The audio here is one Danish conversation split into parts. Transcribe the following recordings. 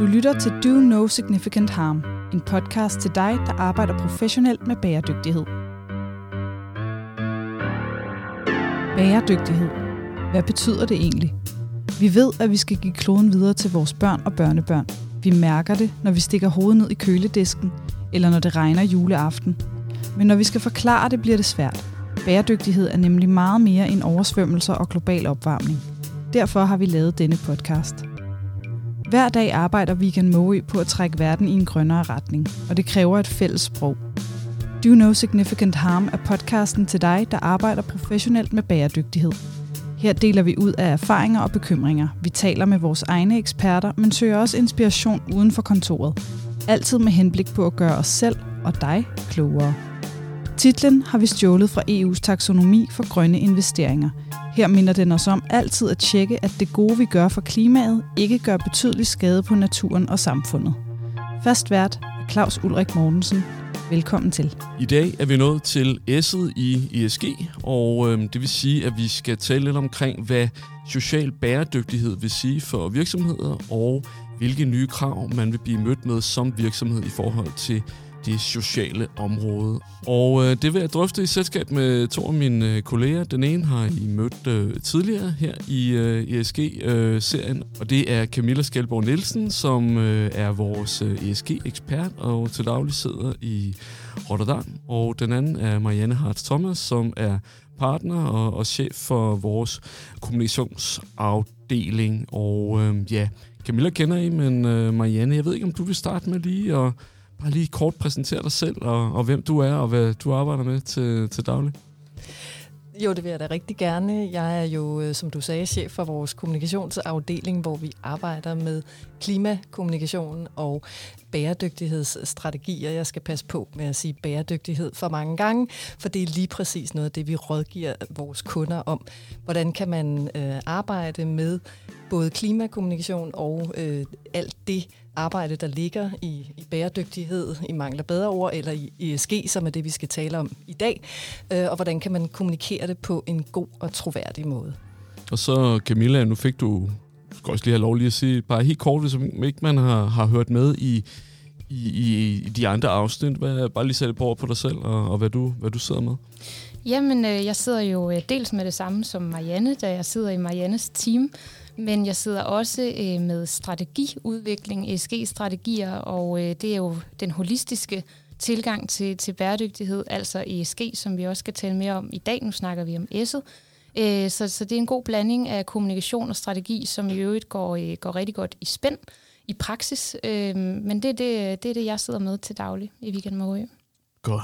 Du lytter til Do No Significant Harm, en podcast til dig, der arbejder professionelt med bæredygtighed. Bæredygtighed. Hvad betyder det egentlig? Vi ved, at vi skal give kloden videre til vores børn og børnebørn. Vi mærker det, når vi stikker hovedet ned i køledisken, eller når det regner juleaften. Men når vi skal forklare det, bliver det svært. Bæredygtighed er nemlig meget mere end oversvømmelser og global opvarmning. Derfor har vi lavet denne podcast. Hver dag arbejder Vegan Moe på at trække verden i en grønnere retning, og det kræver et fælles sprog. Do No Significant Harm er podcasten til dig, der arbejder professionelt med bæredygtighed. Her deler vi ud af erfaringer og bekymringer. Vi taler med vores egne eksperter, men søger også inspiration uden for kontoret. Altid med henblik på at gøre os selv og dig klogere. Titlen har vi stjålet fra EU's taksonomi for grønne investeringer. Her minder den os om altid at tjekke, at det gode, vi gør for klimaet, ikke gør betydelig skade på naturen og samfundet. Fast vært er Claus Ulrik Mortensen. Velkommen til. I dag er vi nået til S'et i ESG, og øh, det vil sige, at vi skal tale lidt omkring, hvad social bæredygtighed vil sige for virksomheder, og hvilke nye krav man vil blive mødt med som virksomhed i forhold til det sociale område. Og øh, det vil jeg drøfte i selskab med to af mine øh, kolleger. Den ene har I mødt øh, tidligere her i øh, ESG-serien, øh, og det er Camilla Skalborg Nielsen, som øh, er vores øh, ESG-ekspert og til daglig sidder i Rotterdam. Og den anden er Marianne Hartz Thomas, som er partner og, og chef for vores kommunikationsafdeling. Og øh, ja, Camilla kender I, men øh, Marianne, jeg ved ikke, om du vil starte med lige at bare lige kort præsentere dig selv, og, og hvem du er, og hvad du arbejder med til, til daglig. Jo, det vil jeg da rigtig gerne. Jeg er jo, øh, som du sagde, chef for vores kommunikationsafdeling, hvor vi arbejder med klimakommunikation og bæredygtighedsstrategier. Jeg skal passe på med at sige bæredygtighed for mange gange, for det er lige præcis noget af det, vi rådgiver vores kunder om. Hvordan kan man øh, arbejde med både klimakommunikation og øh, alt det arbejde, der ligger i, i bæredygtighed, i mangler bedre ord, eller i ESG, som er det, vi skal tale om i dag, øh, og hvordan kan man kommunikere det på en god og troværdig måde. Og så Camilla, nu fik du, du skal også lige have lov lige at sige, bare helt kort, hvis ikke man har, har hørt med i, i, i, i de andre afsnit, hvad, bare lige sætte på på dig selv, og, og hvad, du, hvad du sidder med. Jamen, øh, jeg sidder jo øh, dels med det samme som Marianne, da jeg sidder i Mariannes team, men jeg sidder også øh, med strategiudvikling, ESG-strategier, og øh, det er jo den holistiske tilgang til, til bæredygtighed, altså ESG, som vi også skal tale mere om i dag. Nu snakker vi om S'et. Øh, så, så det er en god blanding af kommunikation og strategi, som i øvrigt går, øh, går rigtig godt i spænd i praksis. Øh, men det er det, det er det, jeg sidder med til daglig i Weekend Mårø. Godt.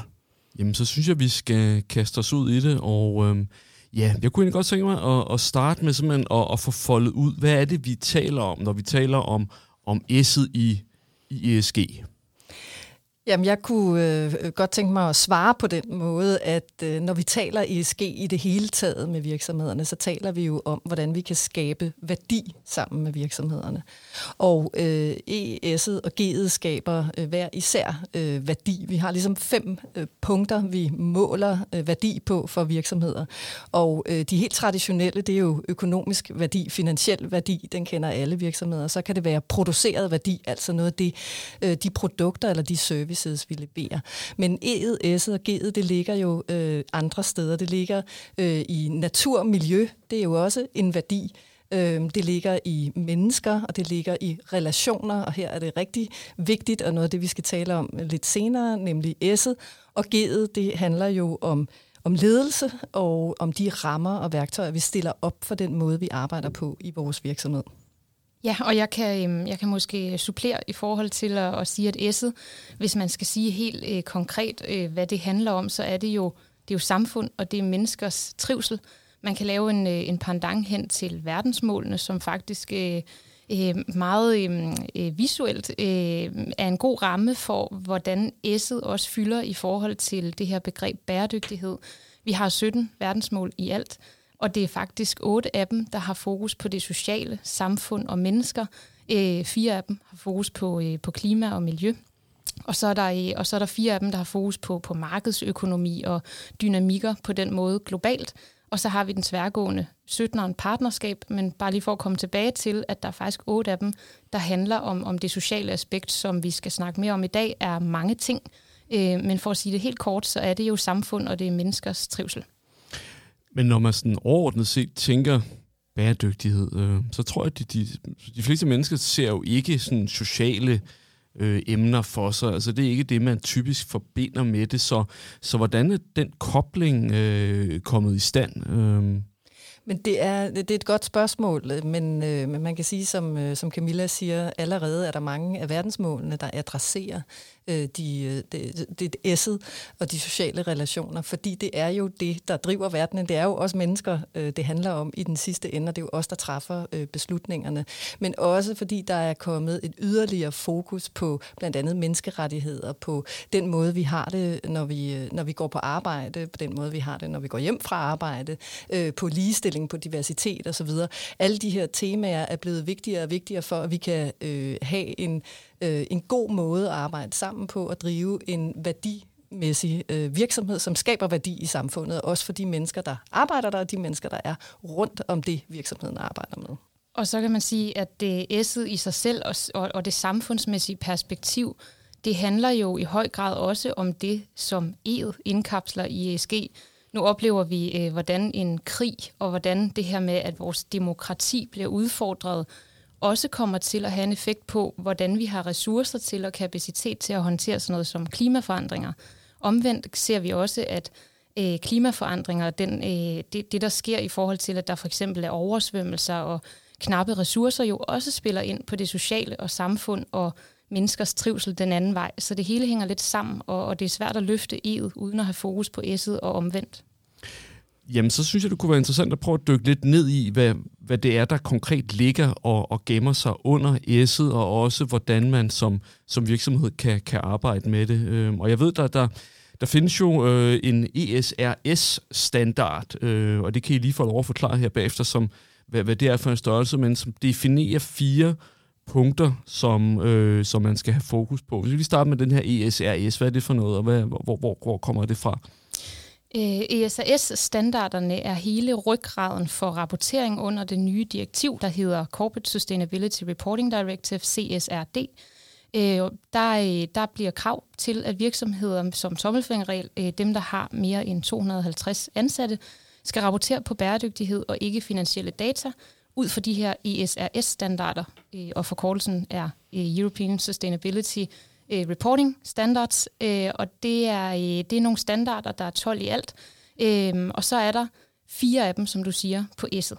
Jamen, så synes jeg, vi skal kaste os ud i det, og øh, Ja, jeg kunne egentlig godt tænke mig at, at starte med simpelthen at, at få foldet ud, hvad er det, vi taler om, når vi taler om, om S'et i, i ESG? Jamen, jeg kunne øh, godt tænke mig at svare på den måde, at øh, når vi taler ESG i det hele taget med virksomhederne, så taler vi jo om, hvordan vi kan skabe værdi sammen med virksomhederne. Og øh, ES'et og G'et skaber øh, hver især øh, værdi. Vi har ligesom fem øh, punkter, vi måler øh, værdi på for virksomheder. Og øh, de helt traditionelle, det er jo økonomisk værdi, finansiel værdi, den kender alle virksomheder. Så kan det være produceret værdi, altså noget af det, øh, de produkter eller de services, sides ville leverer. Men E'et, S'et og G'et, det ligger jo øh, andre steder. Det ligger øh, i natur og miljø. Det er jo også en værdi. Øh, det ligger i mennesker, og det ligger i relationer, og her er det rigtig vigtigt, og noget af det, vi skal tale om lidt senere, nemlig S'et. Og G'et, det handler jo om om ledelse og om de rammer og værktøjer, vi stiller op for den måde, vi arbejder på i vores virksomhed. Ja, og jeg kan, øhm, jeg kan måske supplere i forhold til at, at sige, at S'et, hvis man skal sige helt øh, konkret, øh, hvad det handler om, så er det jo, det er jo samfund, og det er menneskers trivsel. Man kan lave en, øh, en pandang hen til verdensmålene, som faktisk øh, øh meget øhm, øh, visuelt øh, er en god ramme for, hvordan S'et også fylder i forhold til det her begreb bæredygtighed. Vi har 17 verdensmål i alt, og det er faktisk otte af dem, der har fokus på det sociale, samfund og mennesker. Øh, fire af dem har fokus på, øh, på klima og miljø. Og så, er der, øh, og så er der fire af dem, der har fokus på, på markedsøkonomi og dynamikker på den måde globalt. Og så har vi den tværgående 17'eren partnerskab, men bare lige for at komme tilbage til, at der er faktisk otte af dem, der handler om, om det sociale aspekt, som vi skal snakke mere om i dag, er mange ting. Øh, men for at sige det helt kort, så er det jo samfund, og det er menneskers trivsel. Men når man sådan overordnet set tænker bæredygtighed, øh, så tror jeg, at de, de, de fleste mennesker ser jo ikke sådan sociale øh, emner for sig. Altså det er ikke det, man typisk forbinder med det. Så, så hvordan er den kobling øh, kommet i stand? Øh? Men det er, det er et godt spørgsmål, men, øh, men man kan sige, som, øh, som Camilla siger, allerede er der mange af verdensmålene, der adresserer øh, de, øh, det, det S'et og de sociale relationer, fordi det er jo det, der driver verdenen. Det er jo også mennesker, øh, det handler om i den sidste ende, og det er jo os, der træffer øh, beslutningerne. Men også fordi der er kommet et yderligere fokus på blandt andet menneskerettigheder, på den måde, vi har det, når vi, øh, når vi går på arbejde, på den måde, vi har det, når vi går hjem fra arbejde, øh, på ligestilling, på diversitet osv. Alle de her temaer er blevet vigtigere og vigtigere for, at vi kan øh, have en øh, en god måde at arbejde sammen på og drive en værdimæssig øh, virksomhed, som skaber værdi i samfundet, også for de mennesker, der arbejder der, og de mennesker, der er rundt om det, virksomheden arbejder med. Og så kan man sige, at det S'et i sig selv og, og, og det samfundsmæssige perspektiv, det handler jo i høj grad også om det, som E'et indkapsler i ESG. Nu oplever vi, øh, hvordan en krig og hvordan det her med, at vores demokrati bliver udfordret, også kommer til at have en effekt på, hvordan vi har ressourcer til og kapacitet til at håndtere sådan noget som klimaforandringer. Omvendt ser vi også, at øh, klimaforandringer, den, øh, det, det der sker i forhold til, at der for eksempel er oversvømmelser og knappe ressourcer, jo også spiller ind på det sociale og samfund og menneskers trivsel den anden vej. Så det hele hænger lidt sammen, og, og det er svært at løfte E'et uden at have fokus på S'et og omvendt. Jamen, så synes jeg, det kunne være interessant at prøve at dykke lidt ned i, hvad, hvad det er, der konkret ligger og, og gemmer sig under S'et, og også hvordan man som, som virksomhed kan, kan arbejde med det. Øhm, og jeg ved, der, der, der findes jo øh, en ESRS-standard, øh, og det kan I lige få lov at forklare her bagefter, som, hvad, hvad det er for en størrelse, men som definerer fire punkter, som, øh, som man skal have fokus på. Hvis vi lige starter med den her ESRS, hvad er det for noget, og hvad, hvor, hvor, hvor kommer det fra? Øh, ESRS-standarderne er hele ryggraden for rapportering under det nye direktiv, der hedder Corporate Sustainability Reporting Directive, CSRD. Øh, der, øh, der bliver krav til, at virksomheder som tommelfingerregel, dem der har mere end 250 ansatte, skal rapportere på bæredygtighed og ikke finansielle data ud fra de her ESRS-standarder, øh, og forkortelsen er øh, European Sustainability øh, reporting standards, øh, og det er, øh, det er nogle standarder, der er 12 i alt, øh, og så er der fire af dem, som du siger, på S'et.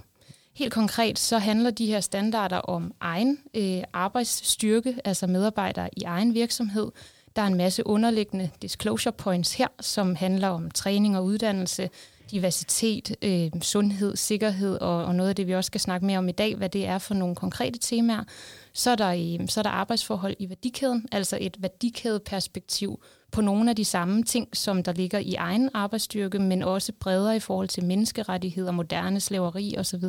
Helt konkret så handler de her standarder om egen øh, arbejdsstyrke, altså medarbejdere i egen virksomhed. Der er en masse underliggende disclosure points her, som handler om træning og uddannelse, diversitet, øh, sundhed, sikkerhed og, og noget af det, vi også skal snakke mere om i dag, hvad det er for nogle konkrete temaer. Så er der, øh, så er der arbejdsforhold i værdikæden, altså et værdikædeperspektiv på nogle af de samme ting, som der ligger i egen arbejdsstyrke, men også bredere i forhold til menneskerettigheder, moderne slaveri osv.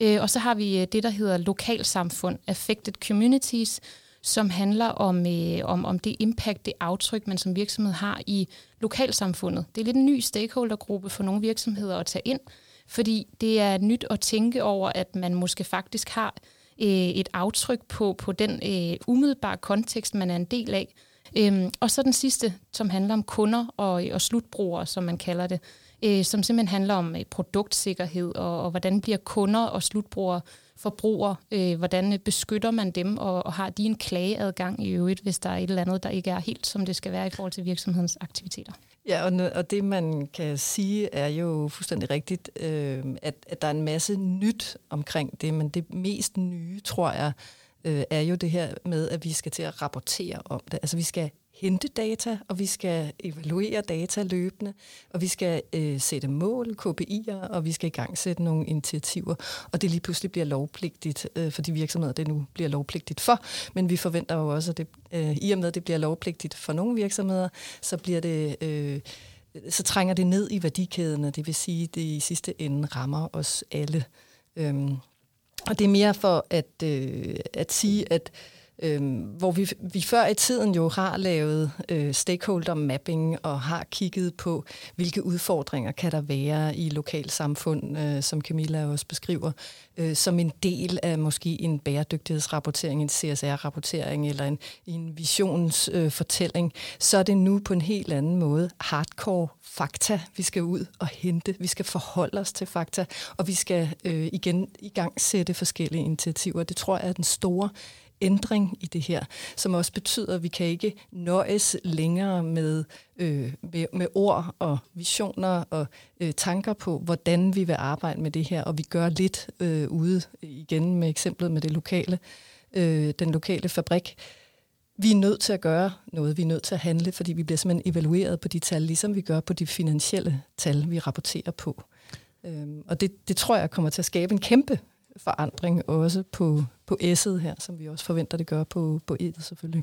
Øh, og så har vi øh, det, der hedder lokalsamfund, affected communities, som handler om, øh, om, om det impact, det aftryk, man som virksomhed har i lokalsamfundet. Det er lidt en ny stakeholdergruppe for nogle virksomheder at tage ind, fordi det er nyt at tænke over, at man måske faktisk har øh, et aftryk på, på den øh, umiddelbare kontekst, man er en del af. Øhm, og så den sidste, som handler om kunder og, og slutbrugere, som man kalder det, øh, som simpelthen handler om øh, produktsikkerhed og, og hvordan bliver kunder og slutbrugere forbruger, øh, hvordan beskytter man dem, og, og har de en klageadgang i øvrigt, hvis der er et eller andet, der ikke er helt, som det skal være i forhold til virksomhedens aktiviteter. Ja, og, og det man kan sige er jo fuldstændig rigtigt, øh, at, at der er en masse nyt omkring det, men det mest nye, tror jeg, øh, er jo det her med, at vi skal til at rapportere om det. Altså vi skal hente data, og vi skal evaluere data løbende, og vi skal øh, sætte mål, KPI'er, og vi skal i gang sætte nogle initiativer, og det lige pludselig bliver lovpligtigt øh, for de virksomheder, det nu bliver lovpligtigt for, men vi forventer jo også, at det, øh, i og med, at det bliver lovpligtigt for nogle virksomheder, så bliver det... Øh, så trænger det ned i værdikæden, og det vil sige, at det i sidste ende rammer os alle. Øhm, og det er mere for at, øh, at sige, at Øhm, hvor vi, vi før i tiden jo har lavet øh, stakeholder mapping og har kigget på, hvilke udfordringer kan der være i lokalsamfund, øh, som Camilla også beskriver, øh, som en del af måske en bæredygtighedsrapportering, en CSR-rapportering eller en, en visionsfortælling, øh, så er det nu på en helt anden måde hardcore fakta, vi skal ud og hente. Vi skal forholde os til fakta, og vi skal øh, igen i gang sætte forskellige initiativer. Det tror jeg er den store ændring i det her, som også betyder, at vi kan ikke nøjes længere med, øh, med, med ord og visioner og øh, tanker på, hvordan vi vil arbejde med det her, og vi gør lidt øh, ude igen med eksemplet med det lokale, øh, den lokale fabrik. Vi er nødt til at gøre noget, vi er nødt til at handle, fordi vi bliver simpelthen evalueret på de tal, ligesom vi gør på de finansielle tal, vi rapporterer på. Øhm, og det, det tror jeg kommer til at skabe en kæmpe forandring også på, på S'et her, som vi også forventer, det gør på, på E'et selvfølgelig.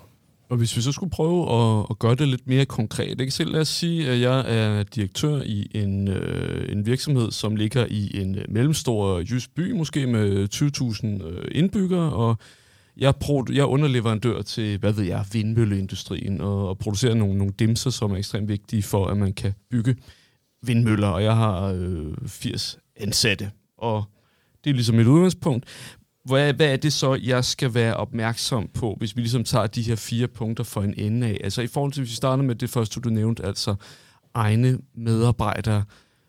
Og hvis vi så skulle prøve at, at gøre det lidt mere konkret, ikke? Selv lad os sige, at jeg er direktør i en, øh, en virksomhed, som ligger i en øh, mellemstor jysk by, måske med 20.000 øh, indbyggere, og jeg, pro- jeg er underleverandør til, hvad ved jeg, vindmølleindustrien, og, og producerer nogle, nogle dimser, som er ekstremt vigtige for, at man kan bygge vindmøller, og jeg har øh, 80 ansatte. Og det er ligesom et udgangspunkt. Hvad, hvad er det så, jeg skal være opmærksom på, hvis vi ligesom tager de her fire punkter for en ende af? Altså i forhold til, hvis vi starter med det første, du nævnte, altså egne medarbejdere.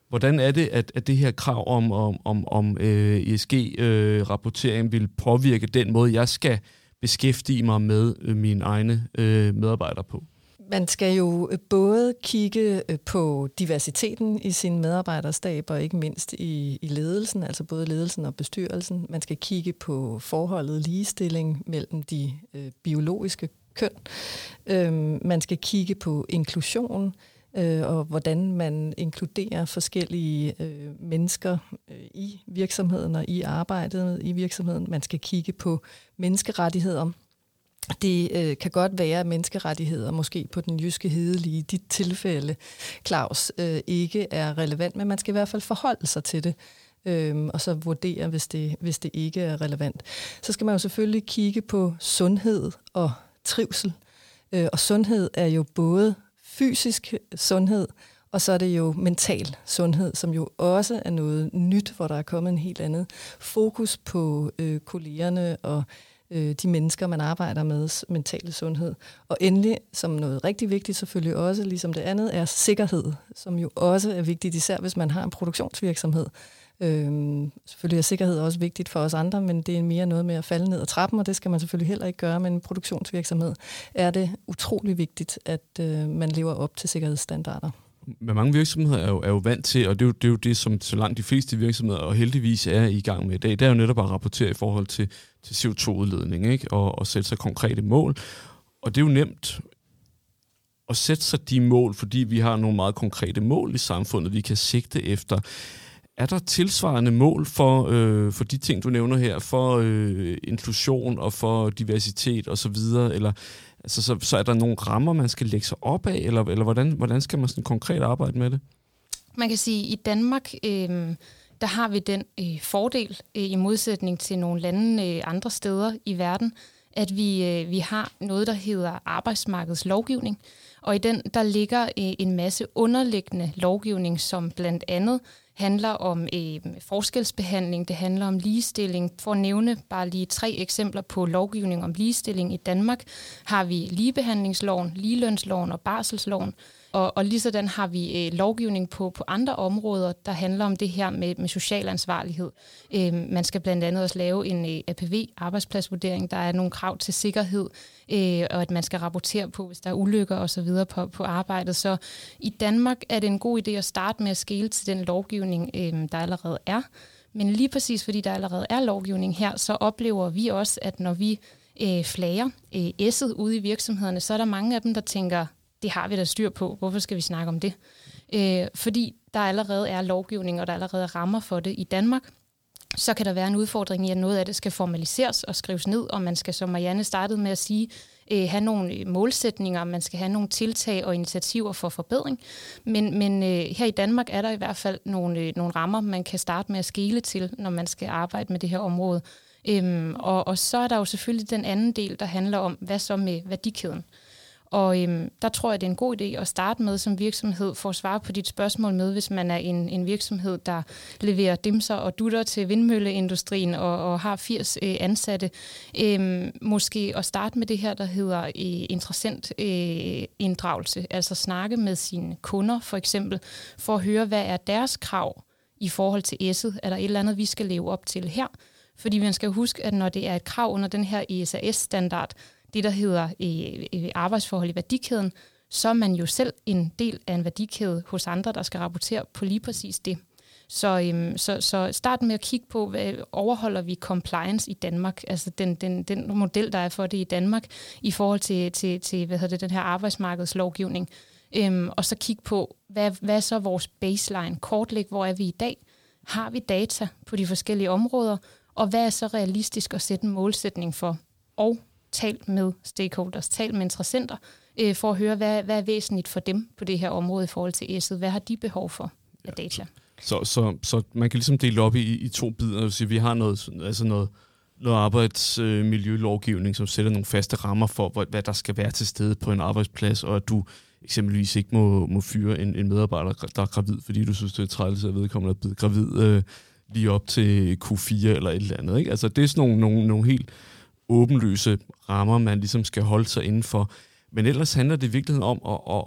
Hvordan er det, at, at det her krav om, om, om, om øh, ESG-rapportering øh, vil påvirke den måde, jeg skal beskæftige mig med øh, mine egne øh, medarbejdere på? Man skal jo øh, både kigge øh, på diversiteten i sin medarbejderstab, og ikke mindst i, i ledelsen, altså både ledelsen og bestyrelsen. Man skal kigge på forholdet ligestilling mellem de øh, biologiske køn. Øhm, man skal kigge på inklusion, øh, og hvordan man inkluderer forskellige øh, mennesker øh, i virksomheden og i arbejdet i virksomheden. Man skal kigge på menneskerettigheder det øh, kan godt være, at menneskerettigheder måske på den jyske hede i dit tilfælde, Claus, øh, ikke er relevant, men man skal i hvert fald forholde sig til det, øh, og så vurdere, hvis det, hvis det ikke er relevant. Så skal man jo selvfølgelig kigge på sundhed og trivsel. Øh, og sundhed er jo både fysisk sundhed, og så er det jo mental sundhed, som jo også er noget nyt, hvor der er kommet en helt andet fokus på øh, kollegerne og øh, de mennesker, man arbejder med, mentale sundhed. Og endelig, som noget rigtig vigtigt selvfølgelig også, ligesom det andet, er sikkerhed, som jo også er vigtigt, især hvis man har en produktionsvirksomhed. Øhm, selvfølgelig er sikkerhed også vigtigt for os andre, men det er mere noget med at falde ned ad trappen, og det skal man selvfølgelig heller ikke gøre, men en produktionsvirksomhed er det utrolig vigtigt, at øh, man lever op til sikkerhedsstandarder. Men mange virksomheder er jo, er jo vant til, og det er, jo, det er jo det, som så langt de fleste virksomheder og heldigvis er i gang med i dag, det er jo netop at rapportere i forhold til, til CO2-udledning ikke? Og, og sætte sig konkrete mål. Og det er jo nemt at sætte sig de mål, fordi vi har nogle meget konkrete mål i samfundet, vi kan sigte efter. Er der tilsvarende mål for, øh, for de ting, du nævner her, for øh, inklusion og for diversitet osv., eller Altså, så, så er der nogle rammer, man skal lægge sig op af, eller, eller hvordan, hvordan skal man sådan konkret arbejde med det? Man kan sige, at i Danmark, øh, der har vi den øh, fordel, øh, i modsætning til nogle lande øh, andre steder i verden, at vi, øh, vi har noget, der hedder arbejdsmarkedslovgivning. Og i den, der ligger øh, en masse underliggende lovgivning, som blandt andet handler om øh, forskelsbehandling, det handler om ligestilling. For at nævne bare lige tre eksempler på lovgivning om ligestilling i Danmark, har vi ligebehandlingsloven, ligelønsloven og barselsloven. Og, og lige sådan har vi øh, lovgivning på, på andre områder, der handler om det her med, med social ansvarlighed. Øh, man skal blandt andet også lave en øh, APV-arbejdspladsvurdering. Der er nogle krav til sikkerhed, øh, og at man skal rapportere på, hvis der er ulykker osv. På, på arbejdet. Så i Danmark er det en god idé at starte med at skele til den lovgivning, øh, der allerede er. Men lige præcis fordi der allerede er lovgivning her, så oplever vi også, at når vi øh, flager øh, S'et ude i virksomhederne, så er der mange af dem, der tænker, det har vi da styr på. Hvorfor skal vi snakke om det? Øh, fordi der allerede er lovgivning, og der allerede er rammer for det i Danmark, så kan der være en udfordring i, at noget af det skal formaliseres og skrives ned, og man skal, som Marianne startede med at sige, øh, have nogle øh, målsætninger, man skal have nogle tiltag og initiativer for forbedring. Men, men øh, her i Danmark er der i hvert fald nogle, øh, nogle rammer, man kan starte med at skele til, når man skal arbejde med det her område. Øhm, og, og så er der jo selvfølgelig den anden del, der handler om, hvad så med værdikæden. Og øhm, der tror jeg, det er en god idé at starte med som virksomhed, for at svare på dit spørgsmål med, hvis man er en, en virksomhed, der leverer dimser og dutter til vindmølleindustrien og, og har 80 øh, ansatte. Øhm, måske at starte med det her, der hedder øh, interessant øh, inddragelse, altså snakke med sine kunder for eksempel, for at høre, hvad er deres krav i forhold til S'et? Er der et eller andet, vi skal leve op til her? Fordi man skal huske, at når det er et krav under den her ESAS-standard, det, der hedder øh, arbejdsforhold i værdikæden, så er man jo selv en del af en værdikæde hos andre, der skal rapportere på lige præcis det. Så, øhm, så, så start med at kigge på, hvad overholder vi compliance i Danmark, altså den, den, den model, der er for det i Danmark, i forhold til, til, til hvad hedder det, den her arbejdsmarkedslovgivning. Øhm, og så kigge på, hvad, hvad er så vores baseline, kortlæg, hvor er vi i dag? Har vi data på de forskellige områder? Og hvad er så realistisk at sætte en målsætning for? Og talt med stakeholders, talt med interessenter, øh, for at høre, hvad, hvad er væsentligt for dem på det her område i forhold til S'et. Hvad har de behov for af data? Så, så, så man kan ligesom dele op i, i to bidder. Så vi har noget, altså noget, noget arbejdsmiljølovgivning, som sætter nogle faste rammer for, hvad der skal være til stede på en arbejdsplads, og at du eksempelvis ikke må, må fyre en, en medarbejder, der er gravid, fordi du synes, det er træls, at vedkommende er blevet gravid øh, lige op til Q4 eller et eller andet. Ikke? Altså, det er sådan nogle, nogle, nogle helt åbenlyse rammer, man ligesom skal holde sig indenfor. Men ellers handler det i virkeligheden om at, at,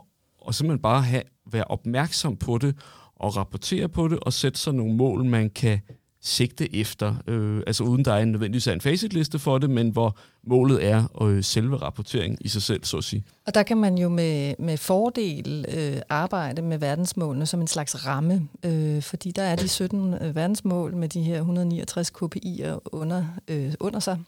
at simpelthen bare have, være opmærksom på det, og rapportere på det, og sætte sig nogle mål, man kan sigte efter. Øh, altså uden der er en nødvendigvis en facitliste for det, men hvor målet er øh, selve rapporteringen i sig selv, så at sige. Og der kan man jo med, med fordel øh, arbejde med verdensmålene som en slags ramme, øh, fordi der er de 17 øh, verdensmål med de her 169 KPI'er under, øh, under sig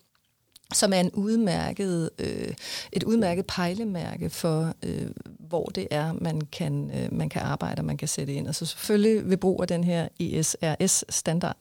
som er en udmærket, øh, et udmærket pejlemærke for, øh, hvor det er, man kan, øh, man kan arbejde og man kan sætte ind. Og så selvfølgelig ved brug af den her ESRS-standard,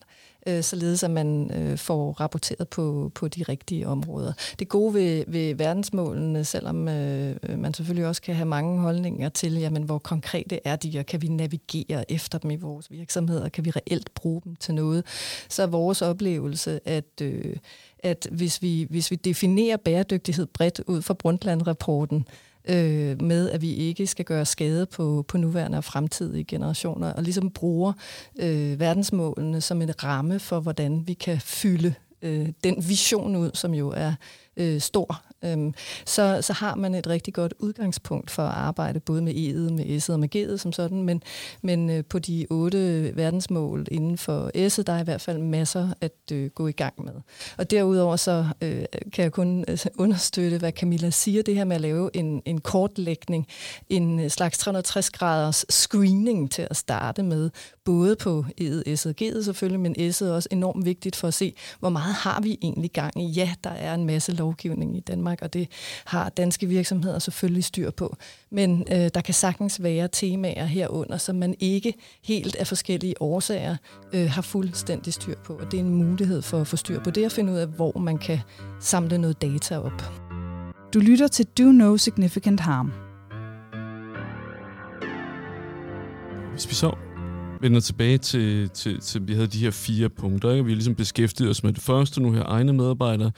øh, således at man øh, får rapporteret på, på de rigtige områder. Det gode ved, ved verdensmålene, selvom øh, øh, man selvfølgelig også kan have mange holdninger til, jamen, hvor konkrete er de, og kan vi navigere efter dem i vores virksomheder, kan vi reelt bruge dem til noget, så er vores oplevelse, at, øh, at hvis, vi, hvis vi definerer bæredygtighed bredt ud fra Brundtland-rapporten, øh, med, at vi ikke skal gøre skade på, på nuværende og fremtidige generationer, og ligesom bruger øh, verdensmålene som en ramme for, hvordan vi kan fylde øh, den vision ud, som jo er øh, stor øhm, så, så har man et rigtig godt udgangspunkt for at arbejde både med E'et, med S'et og med G'et som sådan, men, men øh, på de otte verdensmål inden for S'et, der er i hvert fald masser at øh, gå i gang med. Og derudover så øh, kan jeg kun øh, understøtte, hvad Camilla siger, det her med at lave en, en kortlægning, en øh, slags 360-graders screening til at starte med, både på E'et, S'et og G'et selvfølgelig, men S'et er også enormt vigtigt for at se, hvor meget har vi egentlig gang i. Ja, der er en masse lovgivning i Danmark, Danmark, og det har danske virksomheder selvfølgelig styr på. Men øh, der kan sagtens være temaer herunder, som man ikke helt af forskellige årsager øh, har fuldstændig styr på, og det er en mulighed for at få styr på det og finde ud af, hvor man kan samle noget data op. Du lytter til Do No Significant Harm. Hvis vi så vender tilbage til, til, til, vi havde de her fire punkter, ikke? vi har ligesom beskæftiget os med det første nu her, egne medarbejdere,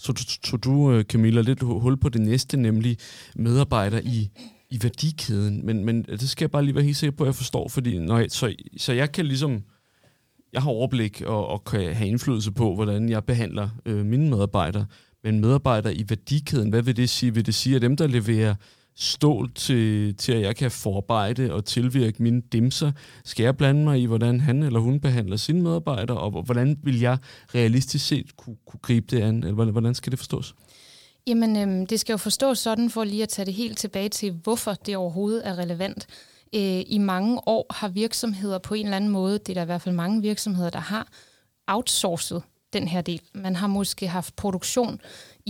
så tog du, øh, Camilla, lidt hul på det næste, nemlig medarbejdere i, i værdikæden. Men, men det skal jeg bare lige være helt sikker på, at jeg forstår, fordi når jeg, så, så jeg kan ligesom, jeg har overblik og, og kan have indflydelse på, hvordan jeg behandler øh, mine medarbejdere. Men medarbejdere i værdikæden, hvad vil det sige? Vil det sige, at dem, der leverer stål til, til, at jeg kan forarbejde og tilvirke mine dimser? Skal jeg blande mig i, hvordan han eller hun behandler sine medarbejdere, og hvordan vil jeg realistisk set kunne, kunne gribe det an? Eller hvordan skal det forstås? Jamen, øhm, det skal jo forstås sådan, for lige at tage det helt tilbage til, hvorfor det overhovedet er relevant. Øh, I mange år har virksomheder på en eller anden måde, det er der i hvert fald mange virksomheder, der har, outsourcet den her del. Man har måske haft produktion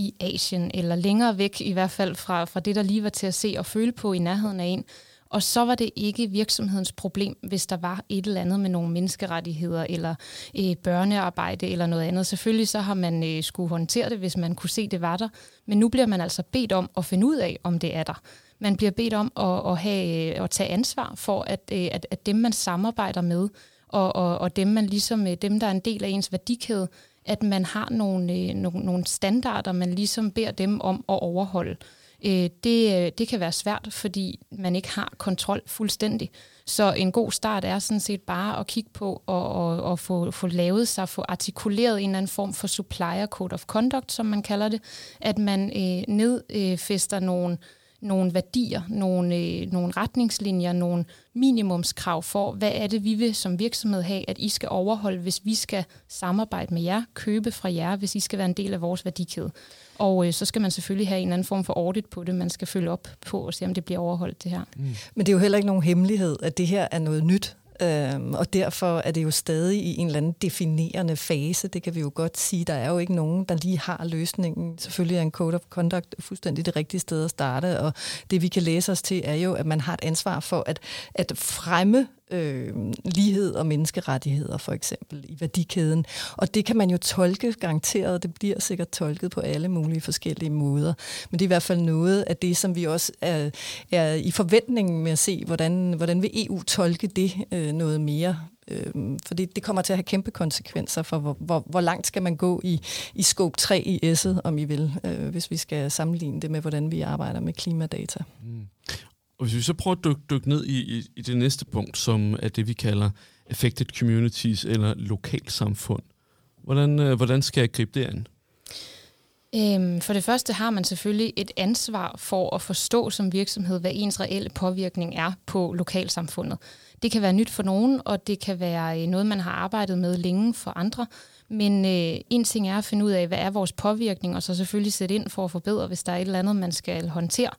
i Asien, eller længere væk i hvert fald fra, fra det, der lige var til at se og føle på i nærheden af en. Og så var det ikke virksomhedens problem, hvis der var et eller andet med nogle menneskerettigheder eller øh, børnearbejde eller noget andet. Selvfølgelig så har man øh, skulle håndtere det, hvis man kunne se, det var der. Men nu bliver man altså bedt om at finde ud af, om det er der. Man bliver bedt om at, at, have, øh, at tage ansvar for, at, øh, at, at dem, man samarbejder med, og, og, og dem, man ligesom, øh, dem, der er en del af ens værdikæde, at man har nogle, øh, nogle, nogle standarder, man ligesom beder dem om at overholde. Øh, det, øh, det kan være svært, fordi man ikke har kontrol fuldstændig. Så en god start er sådan set bare at kigge på og, og, og få, få lavet sig, få artikuleret en eller anden form for supplier code of conduct, som man kalder det, at man øh, nedfester øh, nogle nogle værdier, nogle, øh, nogle retningslinjer, nogle minimumskrav for, hvad er det, vi vil som virksomhed have, at I skal overholde, hvis vi skal samarbejde med jer, købe fra jer, hvis I skal være en del af vores værdikæde. Og øh, så skal man selvfølgelig have en anden form for audit på det, man skal følge op på og se, om det bliver overholdt det her. Mm. Men det er jo heller ikke nogen hemmelighed, at det her er noget nyt. Øhm, og derfor er det jo stadig i en eller anden definerende fase. Det kan vi jo godt sige. Der er jo ikke nogen, der lige har løsningen. Selvfølgelig er en code of conduct fuldstændig det rigtige sted at starte, og det vi kan læse os til er jo, at man har et ansvar for at, at fremme øh, lighed og menneskerettigheder for eksempel i værdikæden. Og det kan man jo tolke garanteret, det bliver sikkert tolket på alle mulige forskellige måder. Men det er i hvert fald noget af det, som vi også er, er i forventningen med at se, hvordan, hvordan vil EU tolke det øh, noget mere øh, fordi det kommer til at have kæmpe konsekvenser for, hvor, hvor, hvor langt skal man gå i, i scope 3 i S'et, om I vil, øh, hvis vi skal sammenligne det med, hvordan vi arbejder med klimadata. Mm. Og hvis vi så prøver at dykke, dykke ned i, i, i det næste punkt, som er det, vi kalder affected communities eller lokalsamfund. Hvordan, øh, hvordan skal jeg gribe det an? Øhm, for det første har man selvfølgelig et ansvar for at forstå som virksomhed, hvad ens reelle påvirkning er på lokalsamfundet. Det kan være nyt for nogen, og det kan være øh, noget, man har arbejdet med længe for andre. Men øh, en ting er at finde ud af, hvad er vores påvirkning, og så selvfølgelig sætte ind for at forbedre, hvis der er et eller andet, man skal håndtere.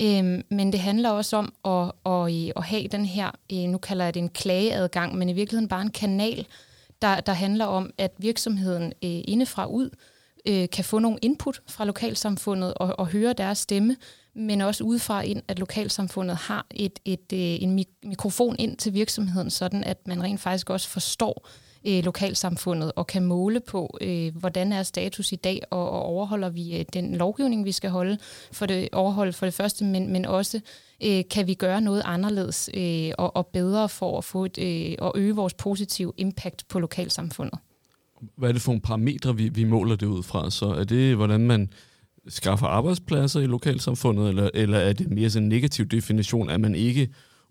Øhm, men det handler også om at, at, øh, at have den her, øh, nu kalder jeg det en klageadgang, men i virkeligheden bare en kanal, der, der handler om, at virksomheden øh, indefra ud øh, kan få nogle input fra lokalsamfundet og, og høre deres stemme, men også udefra ind, at lokalsamfundet har et, et, et, en mikrofon ind til virksomheden, sådan at man rent faktisk også forstår, øh, Øh, lokalsamfundet og kan måle på, øh, hvordan er status i dag, og, og overholder vi øh, den lovgivning, vi skal holde for det, overholde for det første, men, men også øh, kan vi gøre noget anderledes øh, og, og bedre for at få et, øh, at øge vores positive impact på lokalsamfundet. Hvad er det for nogle parametre, vi, vi måler det ud fra? Så er det, hvordan man skaffer arbejdspladser i lokalsamfundet, eller, eller er det mere sådan en negativ definition, at man ikke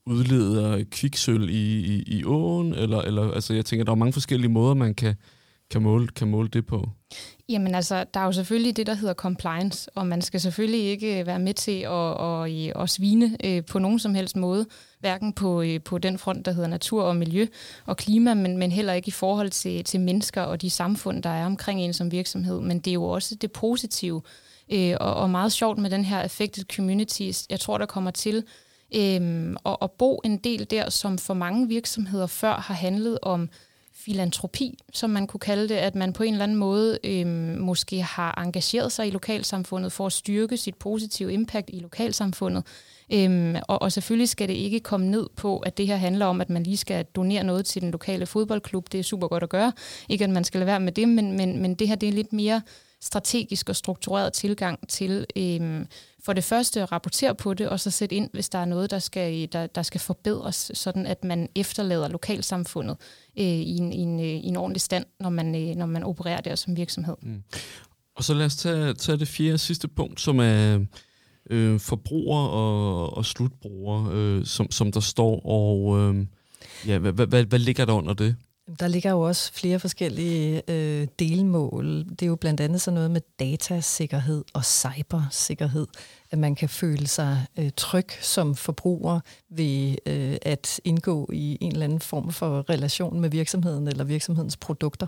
udleder kviksøl i, i, i åen? Eller, eller, altså, jeg tænker, der er mange forskellige måder, man kan, kan, måle, kan måle det på. Jamen altså, der er jo selvfølgelig det, der hedder compliance, og man skal selvfølgelig ikke være med til at, at, øh, at svine øh, på nogen som helst måde, hverken på, øh, på den front, der hedder natur og miljø og klima, men, men heller ikke i forhold til, til mennesker og de samfund, der er omkring en som virksomhed. Men det er jo også det positive, øh, og, og meget sjovt med den her affected communities. Jeg tror, der kommer til øhm, og, og bo en del der, som for mange virksomheder før har handlet om filantropi, som man kunne kalde det, at man på en eller anden måde øhm, måske har engageret sig i lokalsamfundet for at styrke sit positive impact i lokalsamfundet. Øhm, og, og selvfølgelig skal det ikke komme ned på, at det her handler om, at man lige skal donere noget til den lokale fodboldklub. Det er super godt at gøre. Ikke at man skal lade være med det, men, men, men det her det er lidt mere strategisk og struktureret tilgang til øhm, for det første rapportere på det, og så sætte ind, hvis der er noget, der skal, øh, der, der skal forbedres, sådan at man efterlader lokalsamfundet øh, i, en, i, en, øh, i en ordentlig stand, når man, øh, når man opererer der som virksomhed. Mm. Og så lad os tage, tage det fjerde sidste punkt, som er øh, forbrugere og, og slutbrugere, øh, som, som der står, og øh, ja, hvad, hvad, hvad ligger der under det? Der ligger jo også flere forskellige øh, delmål. Det er jo blandt andet sådan noget med datasikkerhed og cybersikkerhed at man kan føle sig øh, tryg som forbruger ved øh, at indgå i en eller anden form for relation med virksomheden eller virksomhedens produkter.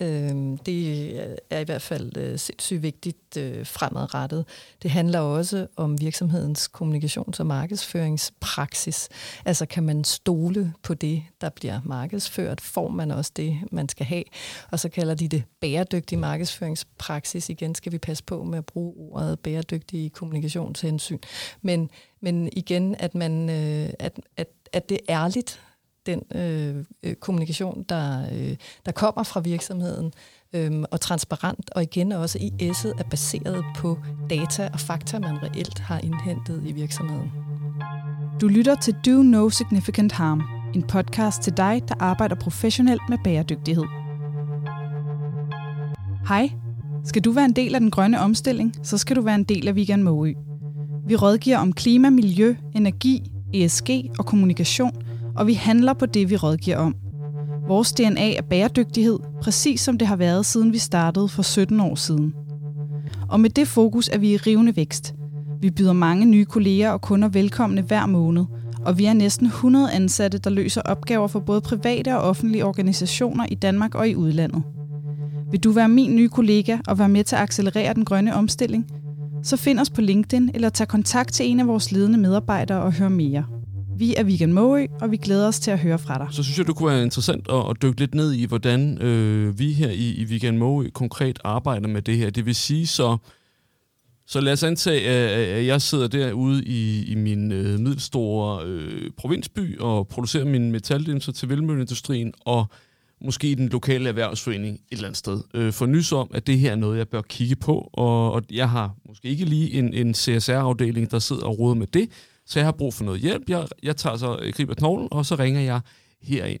Øh, det er i hvert fald øh, sindssygt vigtigt øh, fremadrettet. Det handler også om virksomhedens kommunikations- og markedsføringspraksis. Altså kan man stole på det, der bliver markedsført? Får man også det, man skal have? Og så kalder de det bæredygtig markedsføringspraksis. Igen skal vi passe på med at bruge ordet bæredygtig kommunikation kommunikationshensyn. Men, men igen, at, man, øh, at, at, at det er ærligt, den øh, øh, kommunikation, der, øh, der kommer fra virksomheden, øh, og transparent, og igen også i S'et er baseret på data og fakta, man reelt har indhentet i virksomheden. Du lytter til Do No Significant Harm, en podcast til dig, der arbejder professionelt med bæredygtighed. Hej. Skal du være en del af den grønne omstilling, så skal du være en del af Vegan Måø. Vi rådgiver om klima, miljø, energi, ESG og kommunikation, og vi handler på det, vi rådgiver om. Vores DNA er bæredygtighed, præcis som det har været, siden vi startede for 17 år siden. Og med det fokus er vi i rivende vækst. Vi byder mange nye kolleger og kunder velkomne hver måned, og vi er næsten 100 ansatte, der løser opgaver for både private og offentlige organisationer i Danmark og i udlandet. Vil du være min nye kollega og være med til at accelerere den grønne omstilling? Så find os på LinkedIn eller tag kontakt til en af vores ledende medarbejdere og hør mere. Vi er Vegan Måø, og vi glæder os til at høre fra dig. Så synes jeg, det kunne være interessant at, at dykke lidt ned i, hvordan øh, vi her i, i Vegan Måø konkret arbejder med det her. Det vil sige så, så lad os antage, at jeg sidder derude i, i min øh, middelstore øh, provinsby og producerer mine metaldimser til velmødeindustrien, og måske i den lokale erhvervsforening et eller andet sted, øh, for nys om, at det her er noget, jeg bør kigge på, og, og jeg har måske ikke lige en, en CSR-afdeling, der sidder og råder med det, så jeg har brug for noget hjælp. Jeg, jeg tager så øh, griber knoglen, og så ringer jeg herind.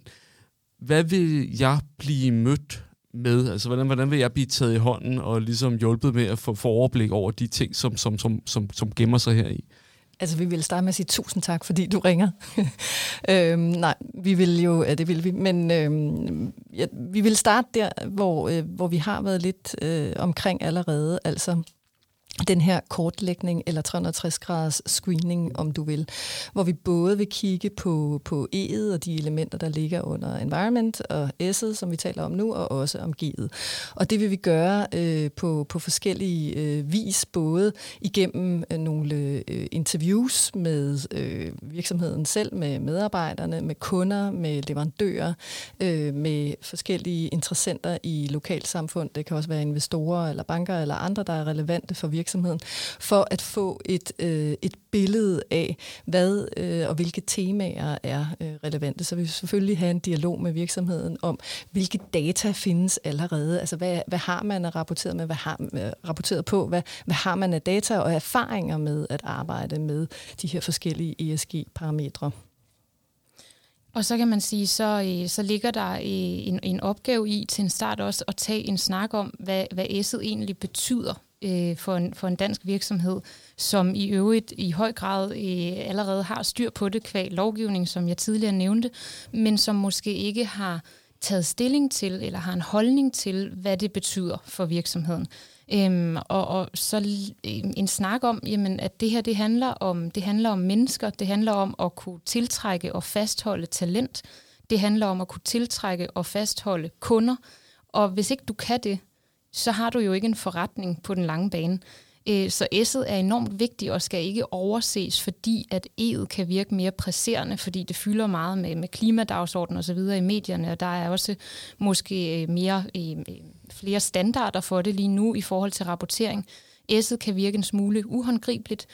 Hvad vil jeg blive mødt med? Altså, hvordan, hvordan vil jeg blive taget i hånden og ligesom hjulpet med at få, få overblik over de ting, som, som, som, som, som gemmer sig her i? Altså, vi vil starte med at sige tusind tak, fordi du ringer. øhm, nej, vi vil jo, ja, det vil vi, men øhm, ja, vi vil starte der, hvor, øh, hvor vi har været lidt øh, omkring allerede. Altså, den her kortlægning eller 360 graders screening, om du vil, hvor vi både vil kigge på, på E'et og de elementer, der ligger under environment og S'et, som vi taler om nu, og også om G'et. Og det vil vi gøre øh, på, på forskellige øh, vis, både igennem øh, nogle øh, interviews med øh, virksomheden selv, med medarbejderne, med kunder, med leverandører, øh, med forskellige interessenter i lokalsamfund. Det kan også være investorer eller banker eller andre, der er relevante for virksomheden virksomheden, for at få et, øh, et billede af, hvad øh, og hvilke temaer er øh, relevante. Så vi vil selvfølgelig have en dialog med virksomheden om, hvilke data findes allerede. Altså, hvad, hvad har man rapporteret med, hvad har øh, rapporteret på, hvad, hvad har man af data og erfaringer med at arbejde med de her forskellige ESG-parametre. Og så kan man sige, så, øh, så ligger der øh, en, en opgave i til en start også at tage en snak om, hvad, hvad S'et egentlig betyder øh, for, en, for en dansk virksomhed, som i øvrigt i høj grad øh, allerede har styr på det kvæg lovgivning, som jeg tidligere nævnte, men som måske ikke har taget stilling til eller har en holdning til, hvad det betyder for virksomheden. Øhm, og, og så en snak om, jamen, at det her det handler om det handler om mennesker, det handler om at kunne tiltrække og fastholde talent, det handler om at kunne tiltrække og fastholde kunder, og hvis ikke du kan det, så har du jo ikke en forretning på den lange bane. Øh, så S'et er enormt vigtigt og skal ikke overses, fordi at E'et kan virke mere presserende, fordi det fylder meget med, med klimadagsordenen osv. i medierne, og der er også måske øh, mere øh, flere standarder for det lige nu i forhold til rapportering. S'et kan virke en smule uhåndgribeligt,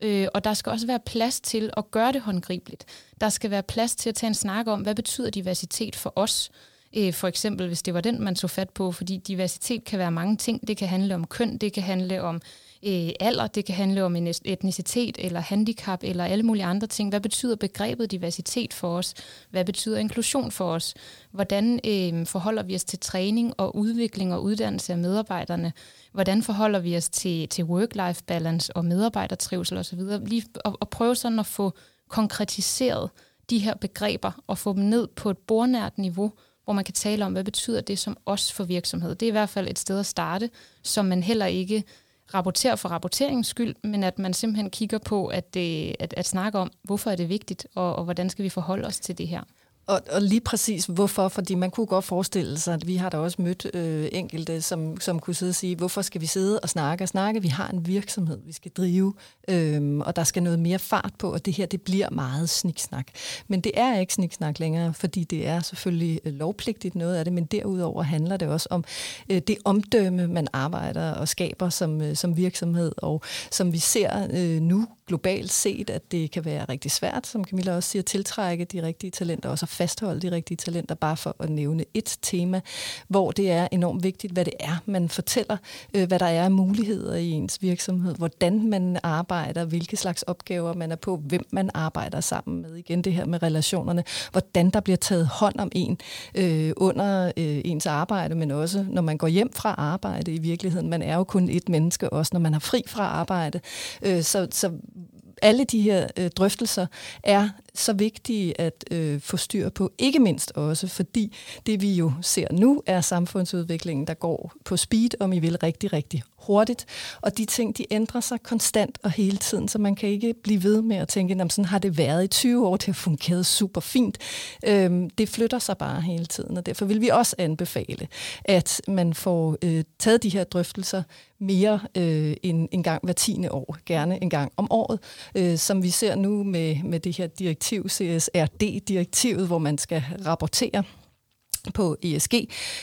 øh, og der skal også være plads til at gøre det håndgribeligt. Der skal være plads til at tage en snak om, hvad betyder diversitet for os? Øh, for eksempel, hvis det var den, man så fat på, fordi diversitet kan være mange ting. Det kan handle om køn, det kan handle om øh, alder, det kan handle om en etnicitet eller handicap eller alle mulige andre ting. Hvad betyder begrebet diversitet for os? Hvad betyder inklusion for os? Hvordan øh, forholder vi os til træning og udvikling og uddannelse af medarbejderne? Hvordan forholder vi os til, til work-life balance og medarbejdertrivsel osv.? Lige at, at prøve sådan at få konkretiseret de her begreber og få dem ned på et bornært niveau, hvor man kan tale om, hvad betyder det som os for virksomhed. Det er i hvert fald et sted at starte, som man heller ikke rapportere for rapporteringens skyld, men at man simpelthen kigger på at, det, at, at snakke om, hvorfor er det vigtigt, og, og hvordan skal vi forholde os til det her. Og, og lige præcis hvorfor, fordi man kunne godt forestille sig, at vi har da også mødt øh, enkelte, som, som kunne sidde og sige, hvorfor skal vi sidde og snakke og snakke? Vi har en virksomhed, vi skal drive, øh, og der skal noget mere fart på, og det her, det bliver meget sniksnak. Men det er ikke sniksnak længere, fordi det er selvfølgelig øh, lovpligtigt noget af det, men derudover handler det også om øh, det omdømme, man arbejder og skaber som, øh, som virksomhed, og som vi ser øh, nu globalt set, at det kan være rigtig svært, som Camilla også siger, at tiltrække de rigtige talenter, og også at fastholde de rigtige talenter, bare for at nævne et tema, hvor det er enormt vigtigt, hvad det er, man fortæller, øh, hvad der er af muligheder i ens virksomhed, hvordan man arbejder, hvilke slags opgaver man er på, hvem man arbejder sammen med. Igen det her med relationerne, hvordan der bliver taget hånd om en øh, under øh, ens arbejde, men også når man går hjem fra arbejde i virkeligheden. Man er jo kun et menneske, også når man har fri fra arbejde. Øh, så, så alle de her øh, drøftelser er så vigtige at øh, få styr på, ikke mindst også, fordi det vi jo ser nu er samfundsudviklingen, der går på speed, om I vil, rigtig, rigtig hurtigt. Og de ting, de ændrer sig konstant og hele tiden, så man kan ikke blive ved med at tænke, at sådan har det været i 20 år, det har fungeret super fint. Øhm, det flytter sig bare hele tiden, og derfor vil vi også anbefale, at man får øh, taget de her drøftelser mere øh, end en gang hver tiende år, gerne en gang om året, øh, som vi ser nu med, med det her direktiv, CSRD-direktivet, hvor man skal rapportere på ESG,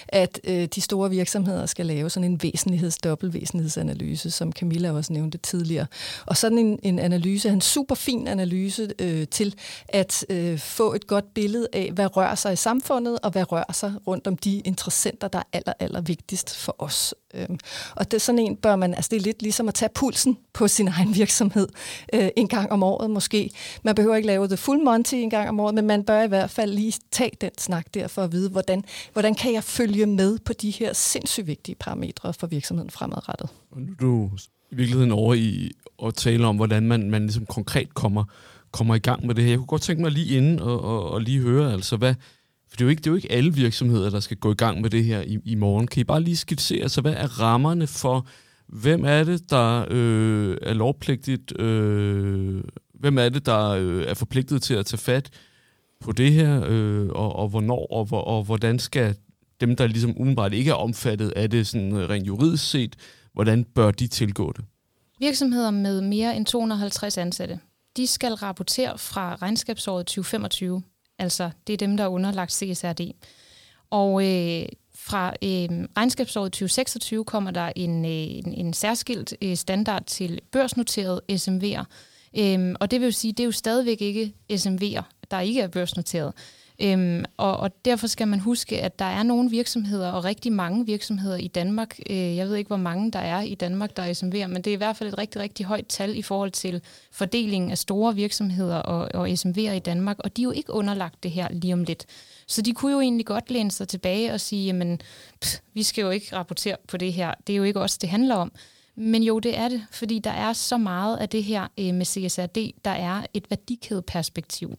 at øh, de store virksomheder skal lave sådan en væsentligheds, dobbeltvæsentlighedsanalyse, som Camilla også nævnte tidligere. Og sådan en, en analyse, en super fin analyse øh, til at øh, få et godt billede af, hvad rører sig i samfundet, og hvad rører sig rundt om de interessenter, der er aller, aller vigtigst for os Øhm, og det er sådan en, bør man, altså det er lidt ligesom at tage pulsen på sin egen virksomhed øh, en gang om året måske. Man behøver ikke lave det full monty en gang om året, men man bør i hvert fald lige tage den snak der for at vide, hvordan, hvordan kan jeg følge med på de her sindssygt vigtige parametre for virksomheden fremadrettet. Og nu er du i virkeligheden over i at tale om, hvordan man, man ligesom konkret kommer, kommer i gang med det her. Jeg kunne godt tænke mig lige inden og, og, og lige høre, altså hvad, for det er, jo ikke, det er jo ikke alle virksomheder, der skal gå i gang med det her i, i morgen. Kan I bare lige skitsere, altså hvad er rammerne for, hvem er det, der øh, er lovpligtigt, øh, hvem er det, der øh, er forpligtet til at tage fat på det her, øh, og, og hvornår, og, og, og hvordan skal dem, der ligesom umiddelbart ikke er omfattet af det sådan øh, rent juridisk set, hvordan bør de tilgå det? Virksomheder med mere end 250 ansatte, de skal rapportere fra regnskabsåret 2025 Altså, det er dem, der er underlagt CSRD. Og øh, fra øh, regnskabsåret 2026 kommer der en, øh, en, en særskilt øh, standard til børsnoterede SMV'er. Øhm, og det vil jo sige, det er jo stadigvæk ikke SMV'er, der ikke er børsnoteret. Øhm, og, og derfor skal man huske, at der er nogle virksomheder, og rigtig mange virksomheder i Danmark, øh, jeg ved ikke, hvor mange der er i Danmark, der er SMV'er, men det er i hvert fald et rigtig, rigtig højt tal i forhold til fordelingen af store virksomheder og, og SMV'er i Danmark, og de er jo ikke underlagt det her lige om lidt. Så de kunne jo egentlig godt læne sig tilbage og sige, jamen, pff, vi skal jo ikke rapportere på det her, det er jo ikke os, det handler om. Men jo, det er det, fordi der er så meget af det her øh, med CSRD, der er et værdikædeperspektiv.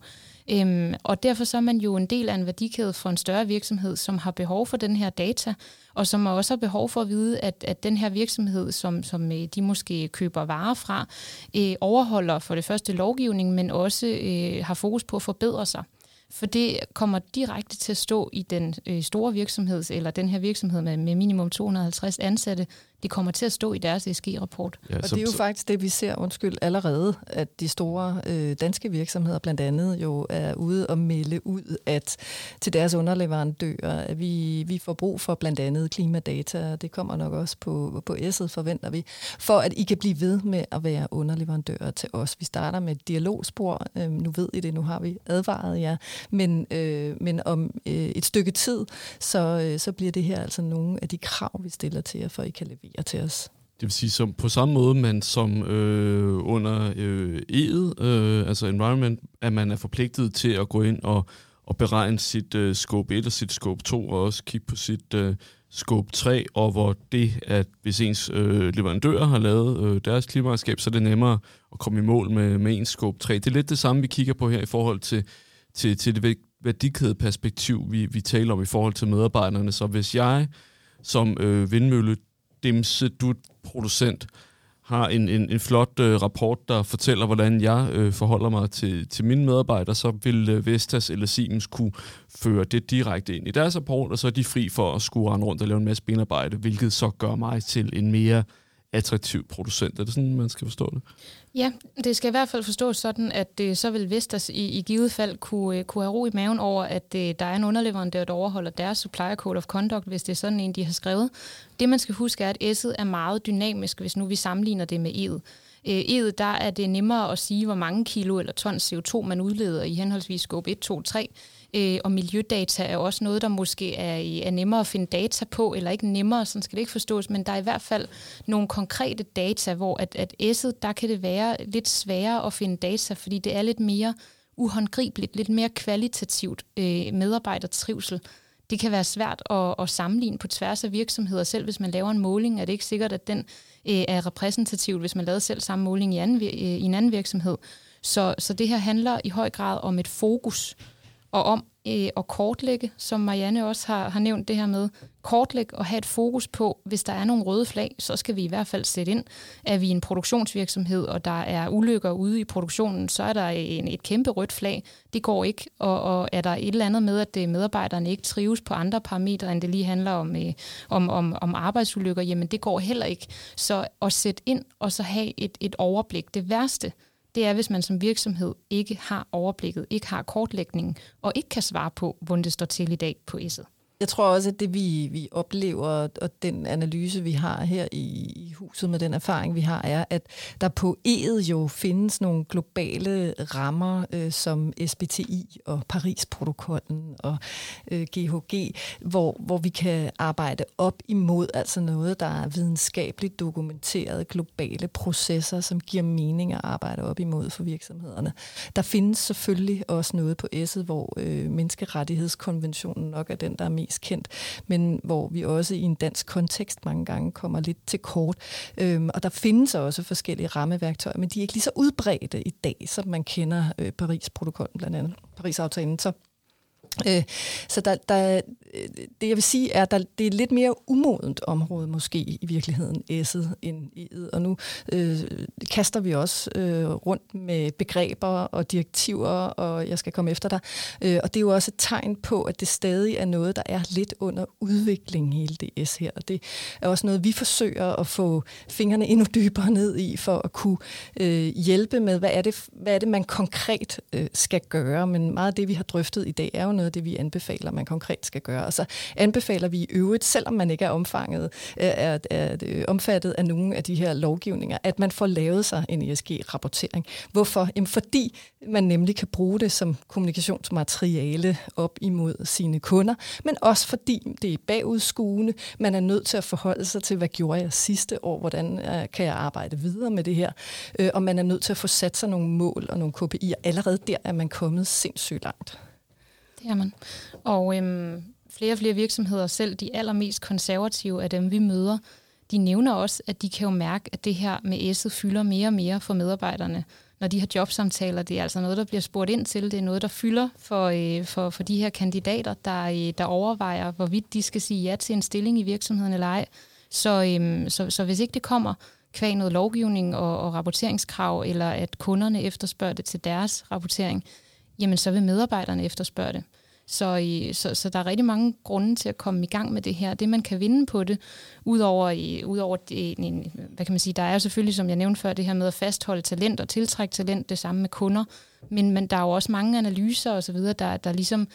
Øhm, og derfor så er man jo en del af en værdikæde for en større virksomhed, som har behov for den her data, og som også har behov for at vide, at, at den her virksomhed, som, som øh, de måske køber varer fra, øh, overholder for det første lovgivning, men også øh, har fokus på at forbedre sig. For det kommer direkte til at stå i den øh, store virksomhed, eller den her virksomhed med, med minimum 250 ansatte, det kommer til at stå i deres ESG-rapport. Ja, og det er jo faktisk det, vi ser, undskyld, allerede, at de store øh, danske virksomheder blandt andet jo er ude og melde ud, at til deres underleverandører, at vi, vi får brug for blandt andet klimadata, og det kommer nok også på, på S'et, forventer vi, for at I kan blive ved med at være underleverandører til os. Vi starter med et dialogspor, øh, nu ved I det, nu har vi advaret jer, men, øh, men om øh, et stykke tid, så, øh, så bliver det her altså nogle af de krav, vi stiller til jer, for at I kan levere til os. Det vil sige, som på samme måde, man som øh, under øh, E'et, øh, altså environment, at man er forpligtet til at gå ind og, og beregne sit øh, scope 1 og sit scope 2, og også kigge på sit øh, scope 3, og hvor det, at hvis ens øh, leverandører har lavet øh, deres klimaregnskab, så er det nemmere at komme i mål med, med ens scope 3. Det er lidt det samme, vi kigger på her i forhold til, til, til det værdikædeperspektiv, vi, vi taler om i forhold til medarbejderne. Så hvis jeg som øh, vindmølle dimse du producent har en, en, en flot øh, rapport, der fortæller, hvordan jeg øh, forholder mig til, til mine medarbejdere, så vil øh, Vestas eller Siemens kunne føre det direkte ind i deres rapport, og så er de fri for at skulle rende rundt og lave en masse benarbejde, hvilket så gør mig til en mere attraktiv producent. Er det sådan, man skal forstå det? Ja, det skal i hvert fald forstås sådan, at det så vil Vestas i, i givet fald kunne, øh, kunne have ro i maven over, at det, der er en underleverandør, der overholder deres supplier code of conduct, hvis det er sådan en, de har skrevet. Det man skal huske er, at S'et er meget dynamisk, hvis nu vi sammenligner det med E'et. Øh, E'et, der er det nemmere at sige, hvor mange kilo eller tons CO2 man udleder i henholdsvis scope 1, 2, 3. Øh, og miljødata er også noget, der måske er, er nemmere at finde data på, eller ikke nemmere, sådan skal det ikke forstås, men der er i hvert fald nogle konkrete data, hvor at, at S'et, der kan det være lidt sværere at finde data, fordi det er lidt mere uhåndgribeligt, lidt mere kvalitativt øh, medarbejdertrivsel. Det kan være svært at, at sammenligne på tværs af virksomheder. Selv hvis man laver en måling, er det ikke sikkert, at den øh, er repræsentativ, hvis man lavede selv samme måling i, anden, øh, i en anden virksomhed. Så, så det her handler i høj grad om et fokus og om øh, at kortlægge, som Marianne også har, har nævnt det her med, kortlægge og have et fokus på, hvis der er nogle røde flag, så skal vi i hvert fald sætte ind. Er vi en produktionsvirksomhed, og der er ulykker ude i produktionen, så er der en, et kæmpe rødt flag. Det går ikke. Og, og er der et eller andet med, at det, medarbejderne ikke trives på andre parametre, end det lige handler om, øh, om, om, om arbejdsulykker, jamen det går heller ikke. Så at sætte ind og så have et, et overblik. Det værste, det er, hvis man som virksomhed ikke har overblikket, ikke har kortlægningen, og ikke kan svare på, hvordan det står til i dag på S'et. Jeg tror også, at det vi, vi oplever, og den analyse, vi har her i, i huset med den erfaring, vi har, er, at der på E'et jo findes nogle globale rammer, øh, som SBTI og Paris-protokollen og øh, GHG, hvor, hvor vi kan arbejde op imod altså noget, der er videnskabeligt dokumenteret globale processer, som giver mening at arbejde op imod for virksomhederne. Der findes selvfølgelig også noget på S'et, hvor øh, menneskerettighedskonventionen nok er den, der er mest kendt, men hvor vi også i en dansk kontekst mange gange kommer lidt til kort. Øhm, og der findes også forskellige rammeværktøjer, men de er ikke lige så udbredte i dag, som man kender øh, Paris-protokollen blandt andet, Paris-aftalen. Så Øh, så der, der, det jeg vil sige er, at der, det er lidt mere umodent område måske i virkeligheden, S'et end E'et. Og nu øh, kaster vi også øh, rundt med begreber og direktiver, og jeg skal komme efter dig. Øh, og det er jo også et tegn på, at det stadig er noget, der er lidt under udvikling, hele det S her. Og det er også noget, vi forsøger at få fingrene endnu dybere ned i, for at kunne øh, hjælpe med, hvad er, det, hvad er det, man konkret øh, skal gøre. Men meget af det, vi har drøftet i dag, er jo noget af det, vi anbefaler, man konkret skal gøre. Og så anbefaler vi i øvrigt, selvom man ikke er omfanget, øh, er, er, er omfattet af nogle af de her lovgivninger, at man får lavet sig en ESG-rapportering. Hvorfor? Jamen fordi man nemlig kan bruge det som kommunikationsmateriale op imod sine kunder, men også fordi det er bagudskuende. Man er nødt til at forholde sig til, hvad gjorde jeg sidste år, hvordan øh, kan jeg arbejde videre med det her, og man er nødt til at få sat sig nogle mål og nogle KPI'er. Allerede der er man kommet sindssygt langt. Det er man. Og øhm, flere og flere virksomheder, selv de allermest konservative af dem, vi møder, de nævner også, at de kan jo mærke, at det her med S'et fylder mere og mere for medarbejderne. Når de har jobsamtaler, det er altså noget, der bliver spurgt ind til. Det er noget, der fylder for, øh, for, for de her kandidater, der, øh, der overvejer, hvorvidt de skal sige ja til en stilling i virksomheden eller ej. Så, øhm, så, så hvis ikke det kommer kvæg noget lovgivning og, og rapporteringskrav, eller at kunderne efterspørger det til deres rapportering, jamen så vil medarbejderne efterspørge det. Så, i, så, så der er rigtig mange grunde til at komme i gang med det her. Det, man kan vinde på det, udover, i, udover det, en, hvad kan man sige, der er jo selvfølgelig, som jeg nævnte før, det her med at fastholde talent og tiltrække talent, det samme med kunder, men, men der er jo også mange analyser osv., der, der ligesom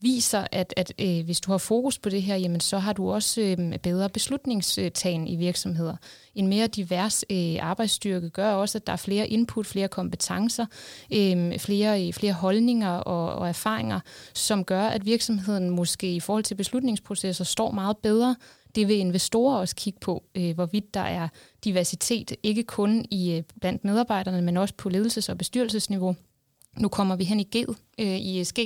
viser, at, at øh, hvis du har fokus på det her, jamen, så har du også øh, bedre beslutningstagen i virksomheder. En mere divers øh, arbejdsstyrke gør også, at der er flere input, flere kompetencer, øhm, øh, flere, flere holdninger og, og erfaringer, som gør, at virksomheden måske i forhold til beslutningsprocesser står meget bedre. Det vil investorer også kigge på, øh, hvorvidt der er diversitet, ikke kun i øh, blandt medarbejderne, men også på ledelses- og bestyrelsesniveau. Nu kommer vi hen i G, øh, i ESG,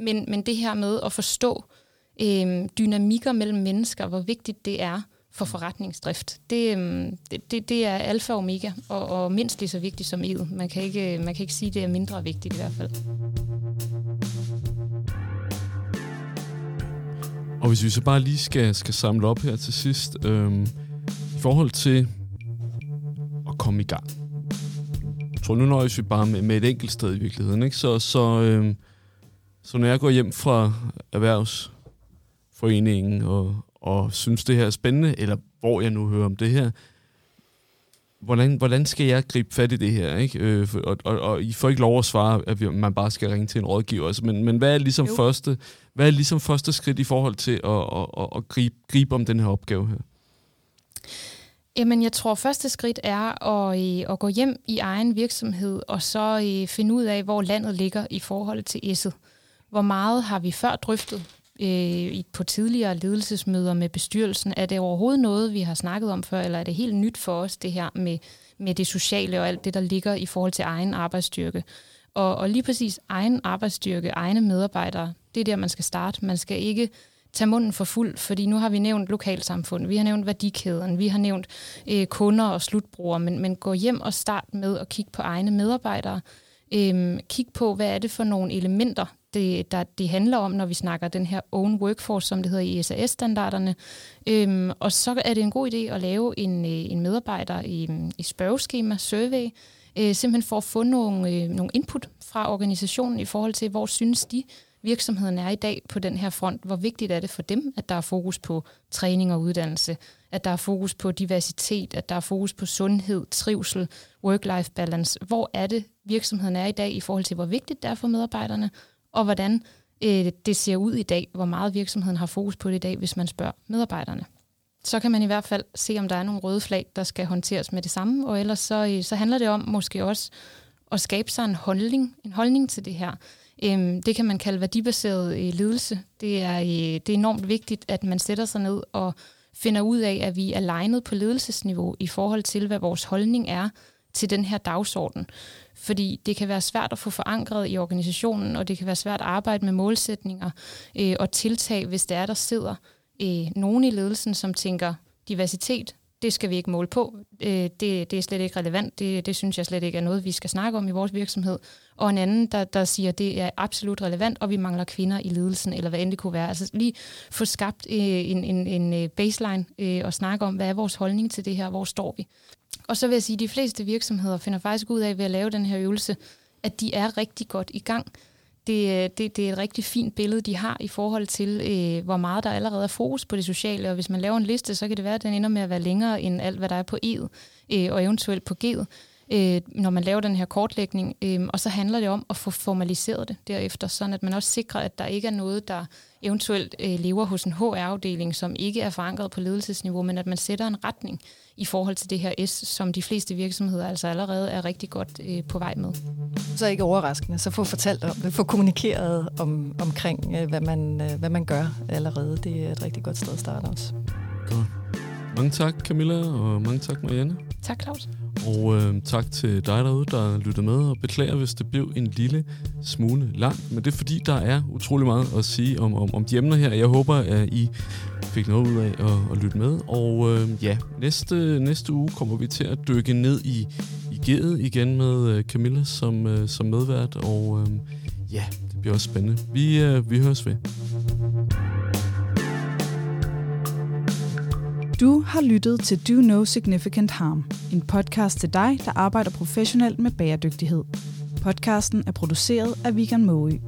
men, men det her med at forstå øh, dynamikker mellem mennesker, hvor vigtigt det er for forretningsdrift, det, øh, det, det er alfa og omega, og, og mindst lige så vigtigt som ed. Man kan ikke, øh, man kan ikke sige, at det er mindre vigtigt i hvert fald. Og hvis vi så bare lige skal, skal samle op her til sidst, øh, i forhold til at komme i gang. Jeg tror, nu nøjes vi bare med, med et enkelt sted i virkeligheden. Ikke? Så, så øh, så når jeg går hjem fra erhvervsforeningen og, og synes, det her er spændende, eller hvor jeg nu hører om det her, hvordan, hvordan skal jeg gribe fat i det her? Ikke? Øh, og, og, og I får ikke lov at svare, at man bare skal ringe til en rådgiver. Altså, men, men hvad er ligesom første, hvad er ligesom første skridt i forhold til at, at, at, at gribe, gribe om den her opgave her? Jamen, jeg tror, første skridt er at, øh, at gå hjem i egen virksomhed, og så øh, finde ud af, hvor landet ligger i forhold til S'et. Hvor meget har vi før drøftet øh, på tidligere ledelsesmøder med bestyrelsen? Er det overhovedet noget, vi har snakket om før, eller er det helt nyt for os, det her med, med det sociale og alt det, der ligger i forhold til egen arbejdsstyrke? Og, og lige præcis egen arbejdsstyrke, egne medarbejdere, det er der, man skal starte. Man skal ikke tage munden for fuld, fordi nu har vi nævnt lokalsamfund, vi har nævnt værdikæden, vi har nævnt øh, kunder og slutbrugere, men, men gå hjem og start med at kigge på egne medarbejdere. Øhm, kig på, hvad er det for nogle elementer, det, der, det handler om, når vi snakker den her own workforce, som det hedder i SAS-standarderne. Øhm, og så er det en god idé at lave en, øh, en medarbejder i, mm, i spørgeskema, survey, øh, simpelthen for at få nogle, øh, nogle input fra organisationen i forhold til, hvor synes de, virksomheden er i dag på den her front. Hvor vigtigt er det for dem, at der er fokus på træning og uddannelse, at der er fokus på diversitet, at der er fokus på sundhed, trivsel, work-life balance. Hvor er det, virksomheden er i dag i forhold til, hvor vigtigt det er for medarbejderne, og hvordan øh, det ser ud i dag, hvor meget virksomheden har fokus på det i dag, hvis man spørger medarbejderne. Så kan man i hvert fald se, om der er nogle røde flag, der skal håndteres med det samme, og ellers så, øh, så handler det om måske også at skabe sig en holdning, en holdning til det her. Øhm, det kan man kalde værdibaseret øh, ledelse. Det er, øh, det er enormt vigtigt, at man sætter sig ned og finder ud af, at vi er legnet på ledelsesniveau i forhold til, hvad vores holdning er til den her dagsorden. Fordi det kan være svært at få forankret i organisationen, og det kan være svært at arbejde med målsætninger øh, og tiltag, hvis der er, der sidder øh, nogen i ledelsen, som tænker, diversitet, det skal vi ikke måle på. Øh, det, det er slet ikke relevant. Det, det synes jeg slet ikke er noget, vi skal snakke om i vores virksomhed. Og en anden, der, der siger, at det er absolut relevant, og vi mangler kvinder i ledelsen, eller hvad end det kunne være. Altså lige få skabt øh, en, en, en øh, baseline og snakke om, hvad er vores holdning til det her, hvor står vi. Og så vil jeg sige, at de fleste virksomheder finder faktisk ud af ved at lave den her øvelse, at de er rigtig godt i gang det, øh, det, det er et rigtig fint billede, de har i forhold til, øh, hvor meget der allerede er fokus på det sociale. Og hvis man laver en liste, så kan det være, at den ender med at være længere end alt, hvad der er på E'et, øh, og eventuelt på G'et, øh, når man laver den her kortlægning. Øh, og så handler det om at få formaliseret det derefter, sådan at man også sikrer, at der ikke er noget, der eventuelt øh, lever hos en HR-afdeling, som ikke er forankret på ledelsesniveau, men at man sætter en retning i forhold til det her S, som de fleste virksomheder altså allerede er rigtig godt øh, på vej med. Så ikke overraskende, så få fortalt om det, få kommunikeret om, omkring, øh, hvad, man, øh, hvad man gør allerede. Det er et rigtig godt sted at starte også. Godt. Mange tak, Camilla, og mange tak, Marianne. Tak, Claus. Og øh, tak til dig derude, der lyttede med, og beklager, hvis det blev en lille smule langt. Men det er fordi, der er utrolig meget at sige om, om, om de emner her. Jeg håber, at I fik noget ud af at, at lytte med. Og øh, ja, næste, næste uge kommer vi til at dykke ned i, i G'et igen med øh, Camilla som, øh, som medvært. Og øh, ja, det bliver også spændende. Vi, øh, vi høres ved. Du har lyttet til Do No Significant Harm, en podcast til dig, der arbejder professionelt med bæredygtighed. Podcasten er produceret af Vigan Måge.